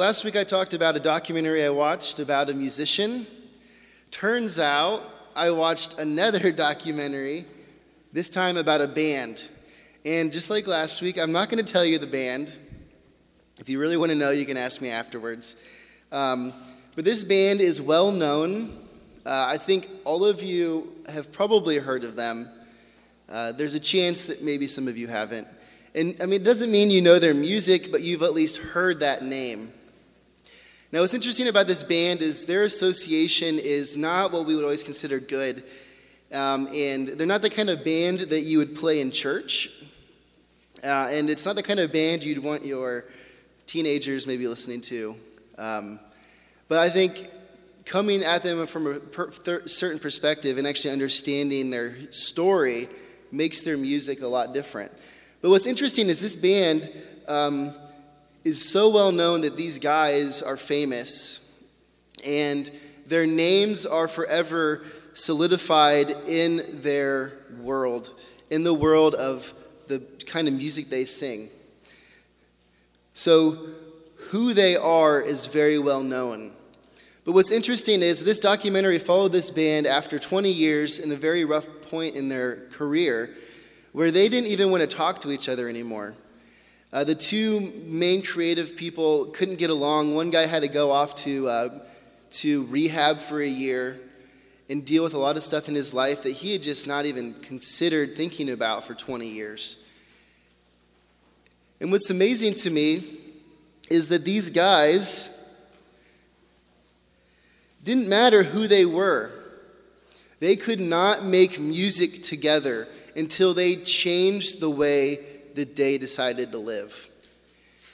last week I talked about a documentary I watched about a musician. Turns out I watched another documentary, this time about a band. And just like last week, I'm not going to tell you the band. If you really want to know, you can ask me afterwards. Um, but this band is well known. Uh, I think all of you have probably heard of them. Uh, there's a chance that maybe some of you haven't. And I mean, it doesn't mean you know their music, but you've at least heard that name. Now, what's interesting about this band is their association is not what we would always consider good. Um, and they're not the kind of band that you would play in church. Uh, and it's not the kind of band you'd want your teenagers maybe listening to. Um, but I think coming at them from a per- certain perspective and actually understanding their story makes their music a lot different. But what's interesting is this band. Um, is so well known that these guys are famous and their names are forever solidified in their world, in the world of the kind of music they sing. So, who they are is very well known. But what's interesting is this documentary followed this band after 20 years in a very rough point in their career where they didn't even want to talk to each other anymore. Uh, the two main creative people couldn't get along. One guy had to go off to, uh, to rehab for a year and deal with a lot of stuff in his life that he had just not even considered thinking about for 20 years. And what's amazing to me is that these guys didn't matter who they were. They could not make music together until they changed the way that they decided to live.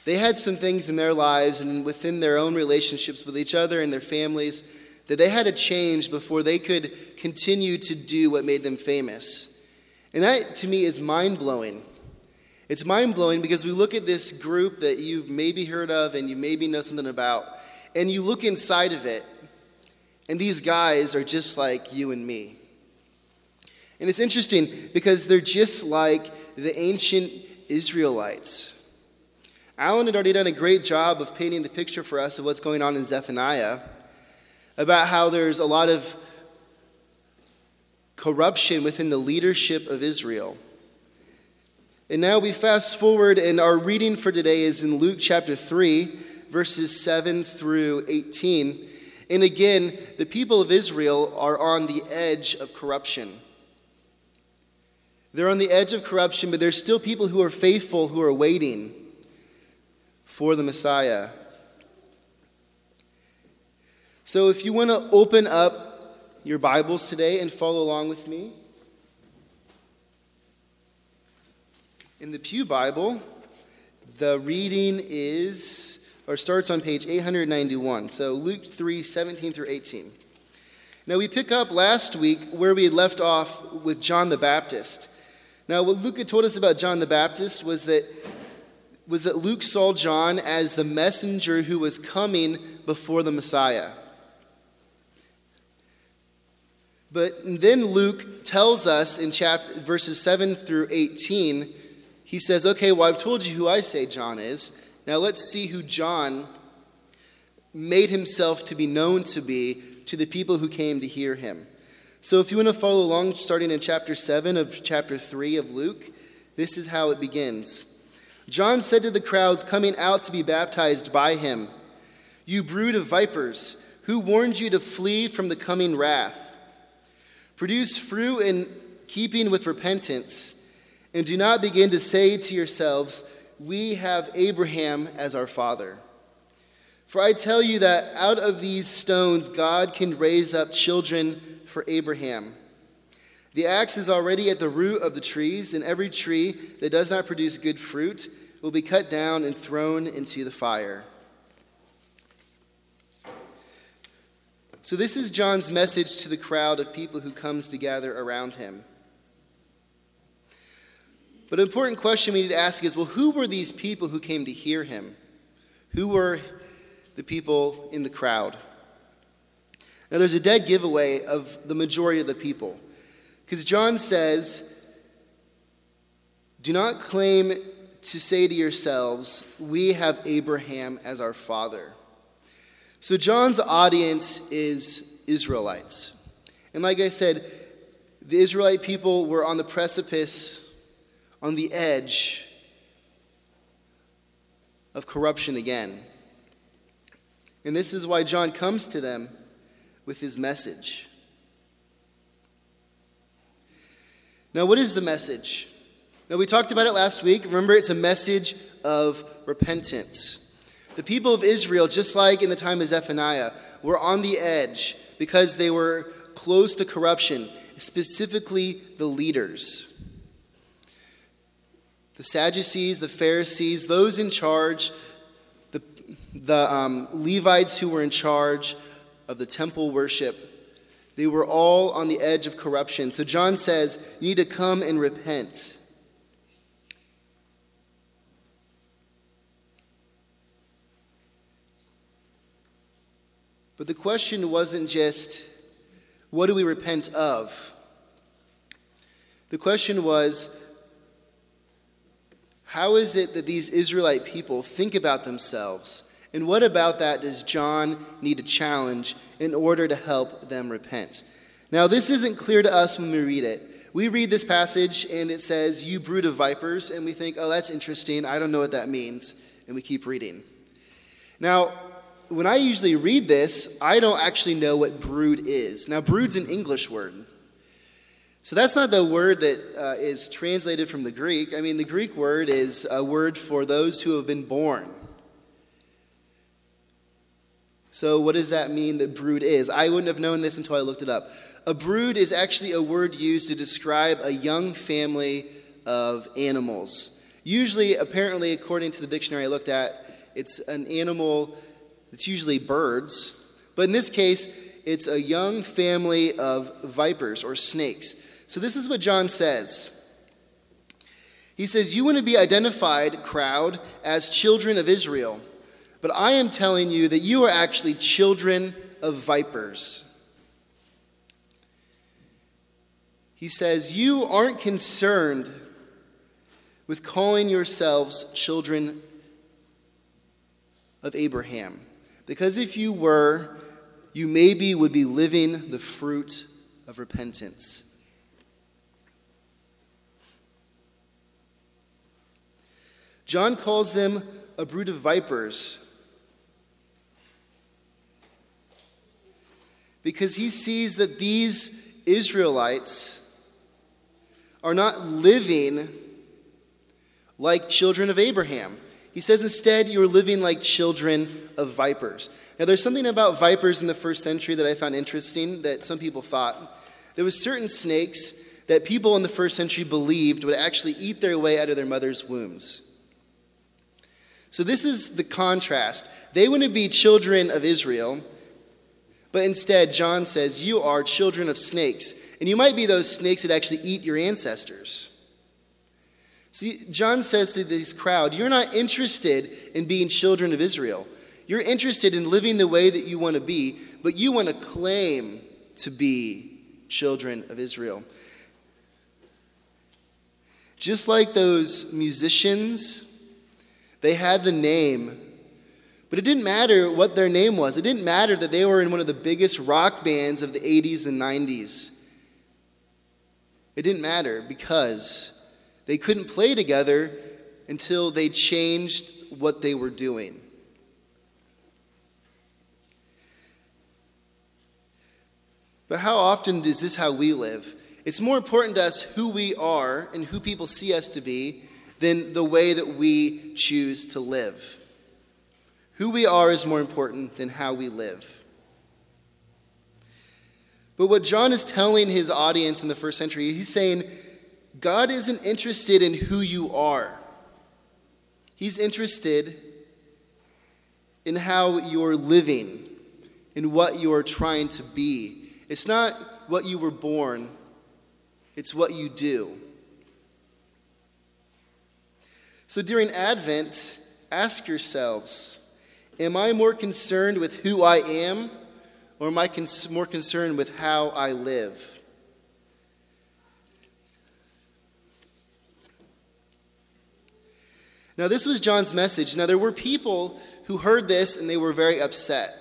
They had some things in their lives and within their own relationships with each other and their families that they had to change before they could continue to do what made them famous. And that to me is mind blowing. It's mind blowing because we look at this group that you've maybe heard of and you maybe know something about, and you look inside of it, and these guys are just like you and me. And it's interesting because they're just like the ancient Israelites. Alan had already done a great job of painting the picture for us of what's going on in Zephaniah, about how there's a lot of corruption within the leadership of Israel. And now we fast forward, and our reading for today is in Luke chapter 3, verses 7 through 18. And again, the people of Israel are on the edge of corruption. They're on the edge of corruption, but there's still people who are faithful who are waiting for the Messiah. So if you want to open up your Bibles today and follow along with me, in the Pew Bible, the reading is or starts on page 891. So Luke 3 17 through 18. Now we pick up last week where we left off with John the Baptist. Now, what Luke had told us about John the Baptist was that, was that Luke saw John as the messenger who was coming before the Messiah. But then Luke tells us in chapter, verses 7 through 18, he says, Okay, well, I've told you who I say John is. Now let's see who John made himself to be known to be to the people who came to hear him. So, if you want to follow along, starting in chapter 7 of chapter 3 of Luke, this is how it begins. John said to the crowds coming out to be baptized by him, You brood of vipers, who warned you to flee from the coming wrath? Produce fruit in keeping with repentance, and do not begin to say to yourselves, We have Abraham as our father. For I tell you that out of these stones God can raise up children for Abraham. The axe is already at the root of the trees, and every tree that does not produce good fruit will be cut down and thrown into the fire. So, this is John's message to the crowd of people who comes to gather around him. But an important question we need to ask is well, who were these people who came to hear him? Who were the people in the crowd? Now, there's a dead giveaway of the majority of the people. Because John says, Do not claim to say to yourselves, We have Abraham as our father. So, John's audience is Israelites. And like I said, the Israelite people were on the precipice, on the edge of corruption again. And this is why John comes to them with his message. Now, what is the message? Now, we talked about it last week. Remember, it's a message of repentance. The people of Israel, just like in the time of Zephaniah, were on the edge because they were close to corruption, specifically the leaders. The Sadducees, the Pharisees, those in charge, the, the um, Levites who were in charge of the temple worship, they were all on the edge of corruption. So John says, You need to come and repent. But the question wasn't just, What do we repent of? The question was, How is it that these Israelite people think about themselves? And what about that does John need to challenge in order to help them repent? Now, this isn't clear to us when we read it. We read this passage and it says, You brood of vipers, and we think, Oh, that's interesting. I don't know what that means. And we keep reading. Now, when I usually read this, I don't actually know what brood is. Now, brood's an English word. So that's not the word that uh, is translated from the Greek. I mean, the Greek word is a word for those who have been born. So, what does that mean that brood is? I wouldn't have known this until I looked it up. A brood is actually a word used to describe a young family of animals. Usually, apparently, according to the dictionary I looked at, it's an animal, it's usually birds. But in this case, it's a young family of vipers or snakes. So, this is what John says. He says, You want to be identified, crowd, as children of Israel. But I am telling you that you are actually children of vipers. He says, You aren't concerned with calling yourselves children of Abraham. Because if you were, you maybe would be living the fruit of repentance. John calls them a brood of vipers because he sees that these Israelites are not living like children of Abraham. He says instead, you're living like children of vipers. Now, there's something about vipers in the first century that I found interesting that some people thought. There was certain snakes that people in the first century believed would actually eat their way out of their mother's wombs. So, this is the contrast. They wouldn't be children of Israel, but instead, John says, You are children of snakes. And you might be those snakes that actually eat your ancestors. See, John says to this crowd, You're not interested in being children of Israel. You're interested in living the way that you want to be, but you want to claim to be children of Israel. Just like those musicians, they had the name but it didn't matter what their name was. It didn't matter that they were in one of the biggest rock bands of the 80s and 90s. It didn't matter because they couldn't play together until they changed what they were doing. But how often is this how we live? It's more important to us who we are and who people see us to be than the way that we choose to live. Who we are is more important than how we live. But what John is telling his audience in the first century, he's saying, God isn't interested in who you are. He's interested in how you're living, in what you are trying to be. It's not what you were born, it's what you do. So during Advent, ask yourselves Am I more concerned with who I am, or am I cons- more concerned with how I live? Now, this was John's message. Now, there were people who heard this and they were very upset.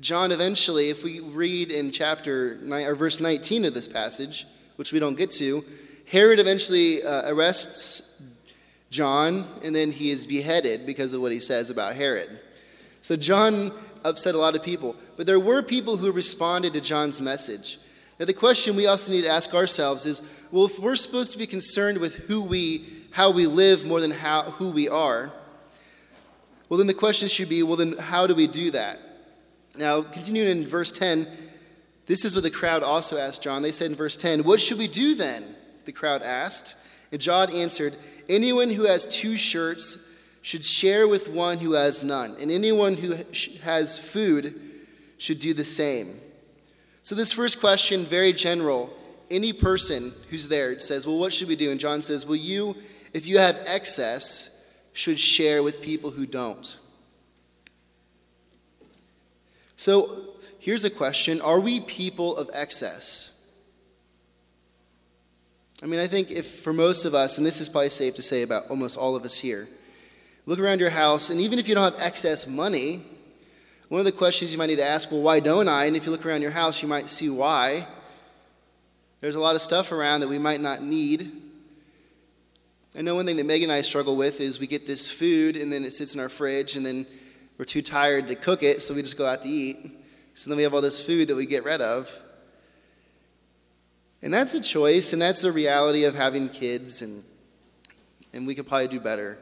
John eventually, if we read in chapter 9, or verse 19 of this passage, which we don't get to, Herod eventually uh, arrests John and then he is beheaded because of what he says about Herod. So John upset a lot of people, but there were people who responded to John's message. Now the question we also need to ask ourselves is, well if we're supposed to be concerned with who we how we live more than how who we are, well then the question should be, well then how do we do that? Now, continuing in verse 10, this is what the crowd also asked John. They said in verse 10, What should we do then? The crowd asked. And John answered, Anyone who has two shirts should share with one who has none, and anyone who has food should do the same. So, this first question, very general. Any person who's there says, Well, what should we do? And John says, Well, you, if you have excess, should share with people who don't. So here's a question Are we people of excess? I mean, I think if for most of us, and this is probably safe to say about almost all of us here, look around your house, and even if you don't have excess money, one of the questions you might need to ask, well, why don't I? And if you look around your house, you might see why. There's a lot of stuff around that we might not need. I know one thing that Megan and I struggle with is we get this food and then it sits in our fridge and then we're too tired to cook it, so we just go out to eat. So then we have all this food that we get rid of. And that's a choice, and that's the reality of having kids, and, and we could probably do better.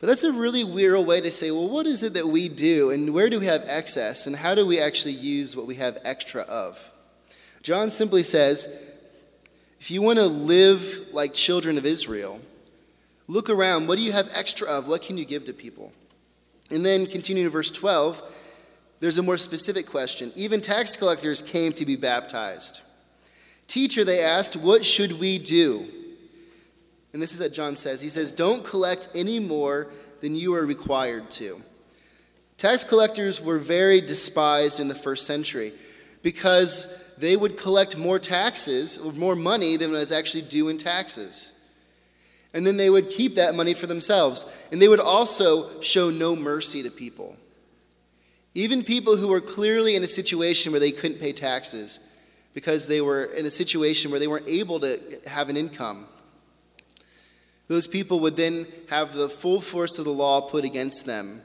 But that's a really weird way to say, well, what is it that we do, and where do we have excess, and how do we actually use what we have extra of? John simply says, if you want to live like children of Israel, look around. What do you have extra of? What can you give to people? And then continuing to verse 12, there's a more specific question. Even tax collectors came to be baptized. Teacher, they asked, what should we do? And this is what John says. He says, Don't collect any more than you are required to. Tax collectors were very despised in the first century because they would collect more taxes, or more money than was actually due in taxes and then they would keep that money for themselves. And they would also show no mercy to people. Even people who were clearly in a situation where they couldn't pay taxes because they were in a situation where they weren't able to have an income. Those people would then have the full force of the law put against them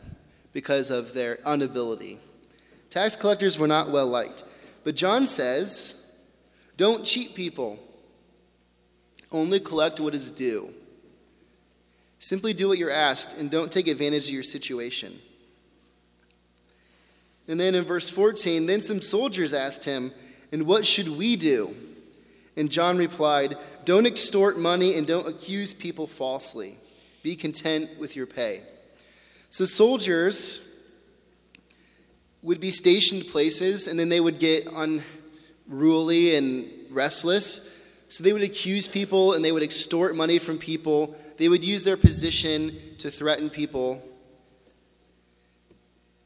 because of their inability. Tax collectors were not well liked. But John says, don't cheat people, only collect what is due. Simply do what you're asked and don't take advantage of your situation. And then in verse 14, then some soldiers asked him, And what should we do? And John replied, Don't extort money and don't accuse people falsely. Be content with your pay. So soldiers would be stationed places and then they would get unruly and restless. So they would accuse people and they would extort money from people. They would use their position to threaten people.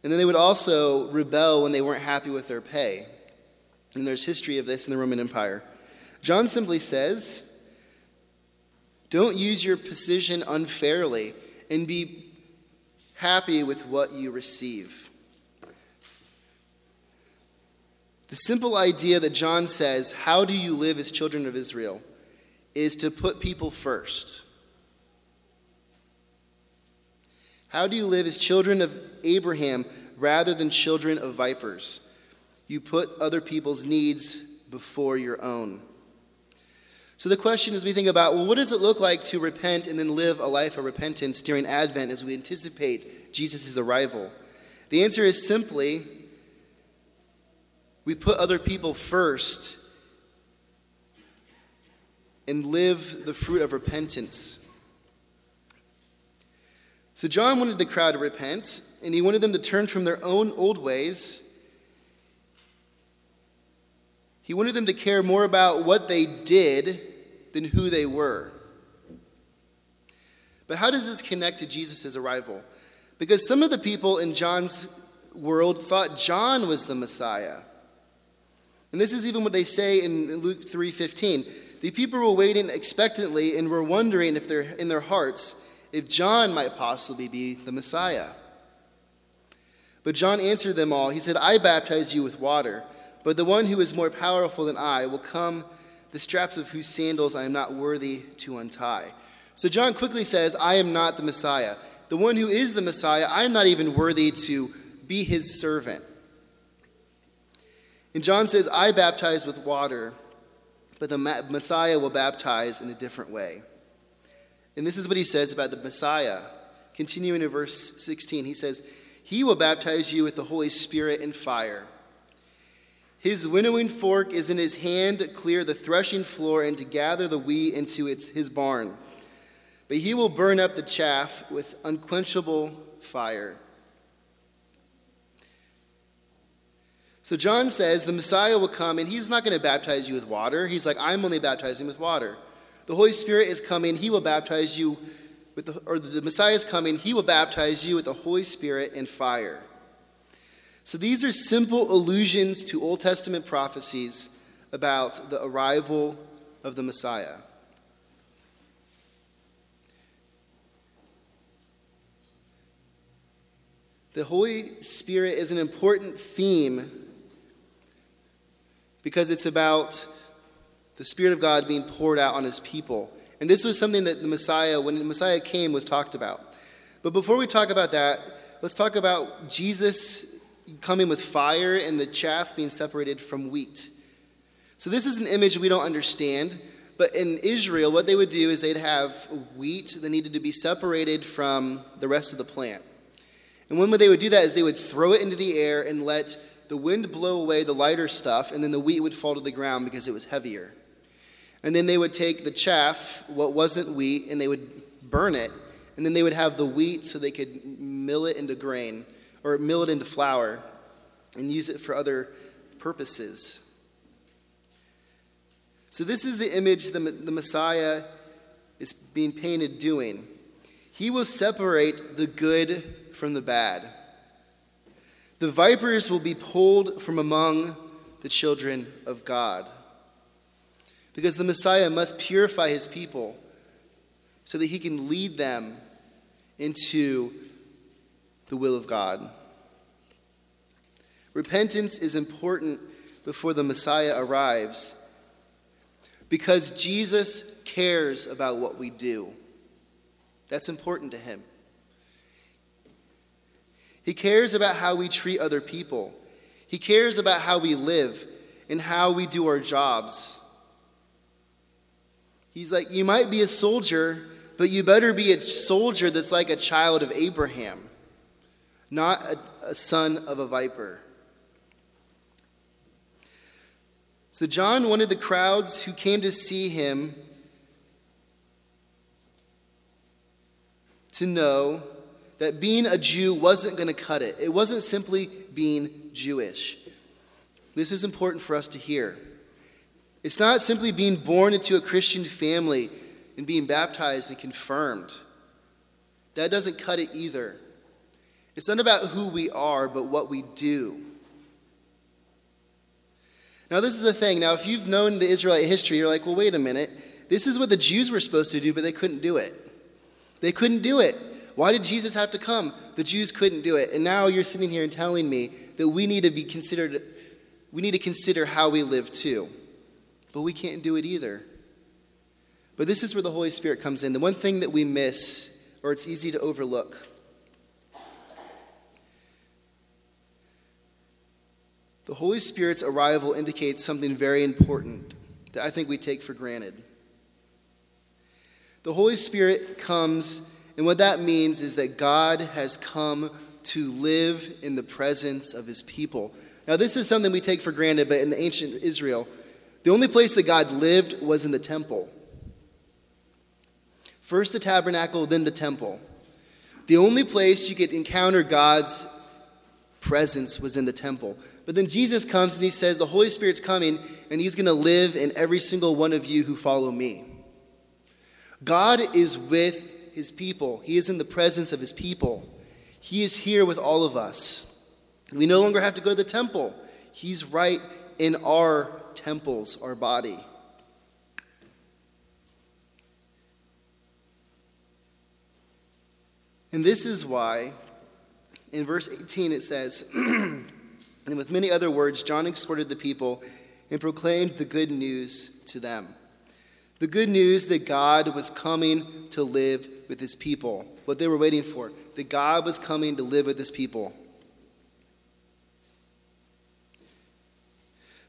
And then they would also rebel when they weren't happy with their pay. And there's history of this in the Roman Empire. John simply says, don't use your position unfairly and be happy with what you receive. The simple idea that John says, How do you live as children of Israel? is to put people first. How do you live as children of Abraham rather than children of vipers? You put other people's needs before your own. So, the question as we think about, well, what does it look like to repent and then live a life of repentance during Advent as we anticipate Jesus' arrival? The answer is simply we put other people first and live the fruit of repentance. So, John wanted the crowd to repent, and he wanted them to turn from their own old ways. He wanted them to care more about what they did than who they were. But how does this connect to Jesus' arrival? Because some of the people in John's world thought John was the Messiah. And this is even what they say in Luke 3:15. The people were waiting expectantly and were wondering if they're in their hearts if John might possibly be the Messiah. But John answered them all. He said, I baptize you with water, but the one who is more powerful than I will come, the straps of whose sandals I am not worthy to untie. So John quickly says, I am not the Messiah. The one who is the Messiah, I am not even worthy to be his servant. And John says, I baptize with water, but the Messiah will baptize in a different way. And this is what he says about the Messiah. Continuing in verse 16, he says, He will baptize you with the Holy Spirit and fire. His winnowing fork is in his hand to clear the threshing floor and to gather the wheat into its, his barn. But he will burn up the chaff with unquenchable fire. So John says the Messiah will come and he's not going to baptize you with water. He's like, I'm only baptizing with water. The Holy Spirit is coming. He will baptize you with the, or the Messiah is coming. He will baptize you with the Holy Spirit and fire. So these are simple allusions to Old Testament prophecies about the arrival of the Messiah. The Holy Spirit is an important theme because it's about the Spirit of God being poured out on his people. And this was something that the Messiah, when the Messiah came, was talked about. But before we talk about that, let's talk about Jesus coming with fire and the chaff being separated from wheat. So, this is an image we don't understand. But in Israel, what they would do is they'd have wheat that needed to be separated from the rest of the plant. And one way they would do that is they would throw it into the air and let the wind blow away the lighter stuff, and then the wheat would fall to the ground because it was heavier. And then they would take the chaff, what wasn't wheat, and they would burn it. And then they would have the wheat so they could mill it into grain or mill it into flour and use it for other purposes. So, this is the image the, the Messiah is being painted doing. He will separate the good from the bad. The vipers will be pulled from among the children of God because the Messiah must purify his people so that he can lead them into the will of God. Repentance is important before the Messiah arrives because Jesus cares about what we do. That's important to him. He cares about how we treat other people. He cares about how we live and how we do our jobs. He's like, You might be a soldier, but you better be a soldier that's like a child of Abraham, not a, a son of a viper. So John wanted the crowds who came to see him to know that being a Jew wasn't going to cut it. It wasn't simply being Jewish. This is important for us to hear. It's not simply being born into a Christian family and being baptized and confirmed. That doesn't cut it either. It's not about who we are, but what we do. Now, this is the thing. Now, if you've known the Israelite history, you're like, well, wait a minute. This is what the Jews were supposed to do, but they couldn't do it. They couldn't do it. Why did Jesus have to come? The Jews couldn't do it. And now you're sitting here and telling me that we need to be considered, we need to consider how we live too but we can't do it either. But this is where the Holy Spirit comes in. The one thing that we miss, or it's easy to overlook. The Holy Spirit's arrival indicates something very important that I think we take for granted. The Holy Spirit comes, and what that means is that God has come to live in the presence of his people. Now, this is something we take for granted, but in the ancient Israel, the only place that God lived was in the temple. First the tabernacle, then the temple. The only place you could encounter God's presence was in the temple. But then Jesus comes and he says, The Holy Spirit's coming, and he's going to live in every single one of you who follow me. God is with his people, he is in the presence of his people. He is here with all of us. We no longer have to go to the temple, he's right in our temples our body. And this is why, in verse 18, it says, And with many other words, John exhorted the people and proclaimed the good news to them. The good news that God was coming to live with his people, what they were waiting for, that God was coming to live with his people.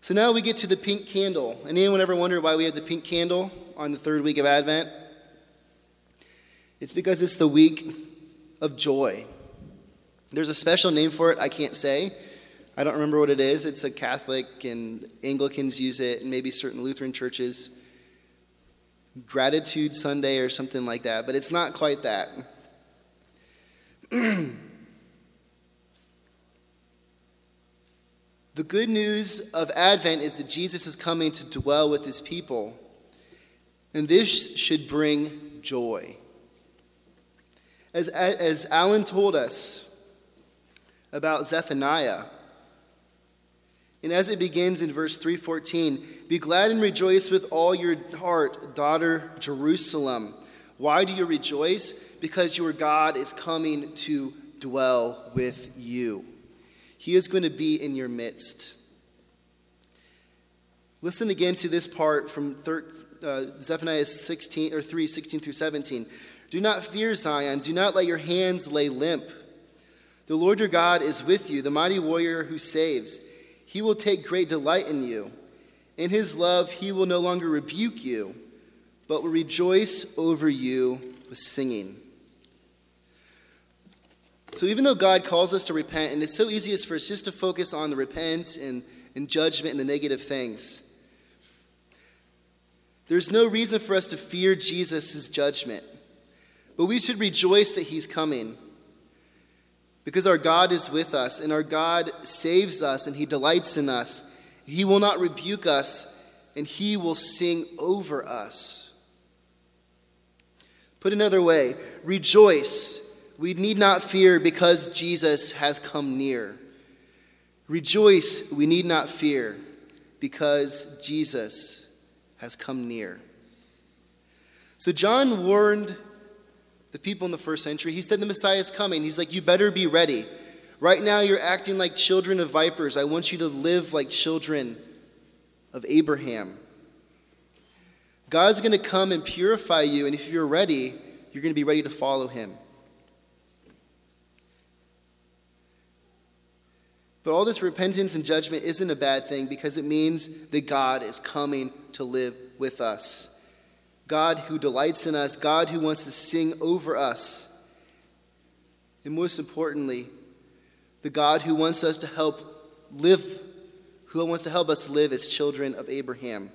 So now we get to the pink candle. And anyone ever wonder why we have the pink candle on the third week of Advent? It's because it's the week of joy. There's a special name for it I can't say. I don't remember what it is. It's a Catholic and Anglicans use it, and maybe certain Lutheran churches. Gratitude Sunday or something like that, but it's not quite that. the good news of Advent is that Jesus is coming to dwell with his people, and this should bring joy. As, as Alan told us about Zephaniah, and as it begins in verse 314, be glad and rejoice with all your heart, daughter Jerusalem. Why do you rejoice? Because your God is coming to dwell with you. He is going to be in your midst. Listen again to this part from uh, Zephaniah 16 or 3 16 through 17. Do not fear Zion, do not let your hands lay limp. The Lord your God is with you, the mighty warrior who saves. He will take great delight in you. In his love, he will no longer rebuke you, but will rejoice over you with singing. So, even though God calls us to repent, and it's so easy for us just to focus on the repent and, and judgment and the negative things, there's no reason for us to fear Jesus' judgment. But we should rejoice that he's coming. Because our God is with us, and our God saves us, and He delights in us. He will not rebuke us, and He will sing over us. Put another way, rejoice. We need not fear because Jesus has come near. Rejoice, we need not fear because Jesus has come near. So John warned the people in the first century. He said the Messiah is coming. He's like, You better be ready. Right now, you're acting like children of vipers. I want you to live like children of Abraham. God's going to come and purify you, and if you're ready, you're going to be ready to follow him. But all this repentance and judgment isn't a bad thing because it means that God is coming to live with us. God who delights in us, God who wants to sing over us. And most importantly, the God who wants us to help live, who wants to help us live as children of Abraham.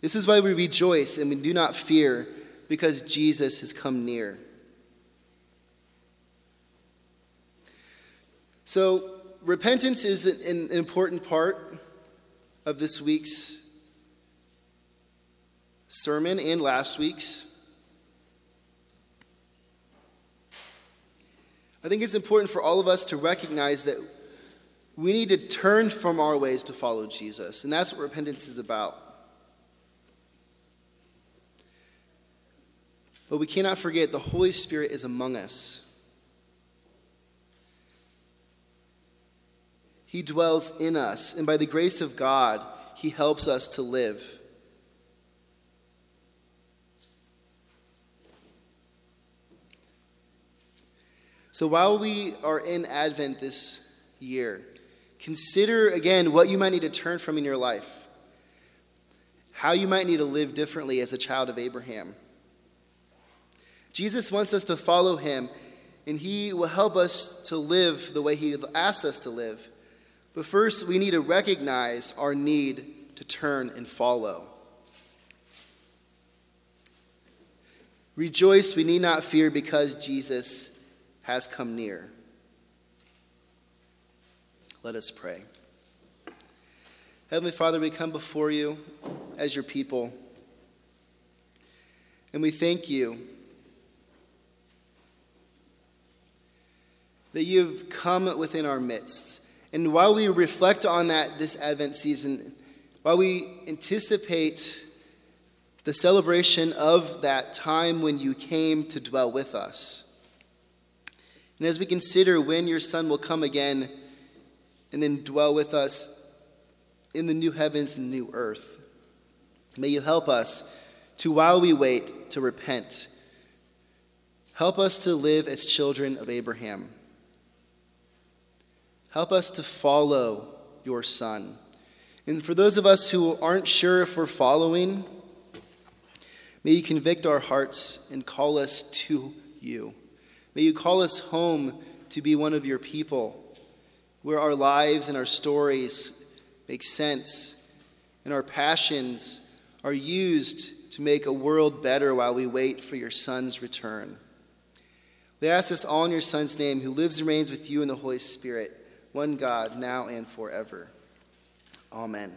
This is why we rejoice and we do not fear, because Jesus has come near. So, repentance is an important part of this week's sermon and last week's. I think it's important for all of us to recognize that we need to turn from our ways to follow Jesus, and that's what repentance is about. But we cannot forget the Holy Spirit is among us. He dwells in us, and by the grace of God, He helps us to live. So while we are in Advent this year, consider again what you might need to turn from in your life, how you might need to live differently as a child of Abraham. Jesus wants us to follow him, and he will help us to live the way he asks us to live. But first, we need to recognize our need to turn and follow. Rejoice, we need not fear because Jesus has come near. Let us pray. Heavenly Father, we come before you as your people, and we thank you that you've come within our midst. And while we reflect on that this Advent season, while we anticipate the celebration of that time when you came to dwell with us, And as we consider when your Son will come again and then dwell with us in the new heavens and new earth, may you help us to, while we wait, to repent. Help us to live as children of Abraham. Help us to follow your Son. And for those of us who aren't sure if we're following, may you convict our hearts and call us to you. May you call us home to be one of your people, where our lives and our stories make sense and our passions are used to make a world better while we wait for your Son's return. We ask this all in your Son's name, who lives and reigns with you in the Holy Spirit, one God, now and forever. Amen.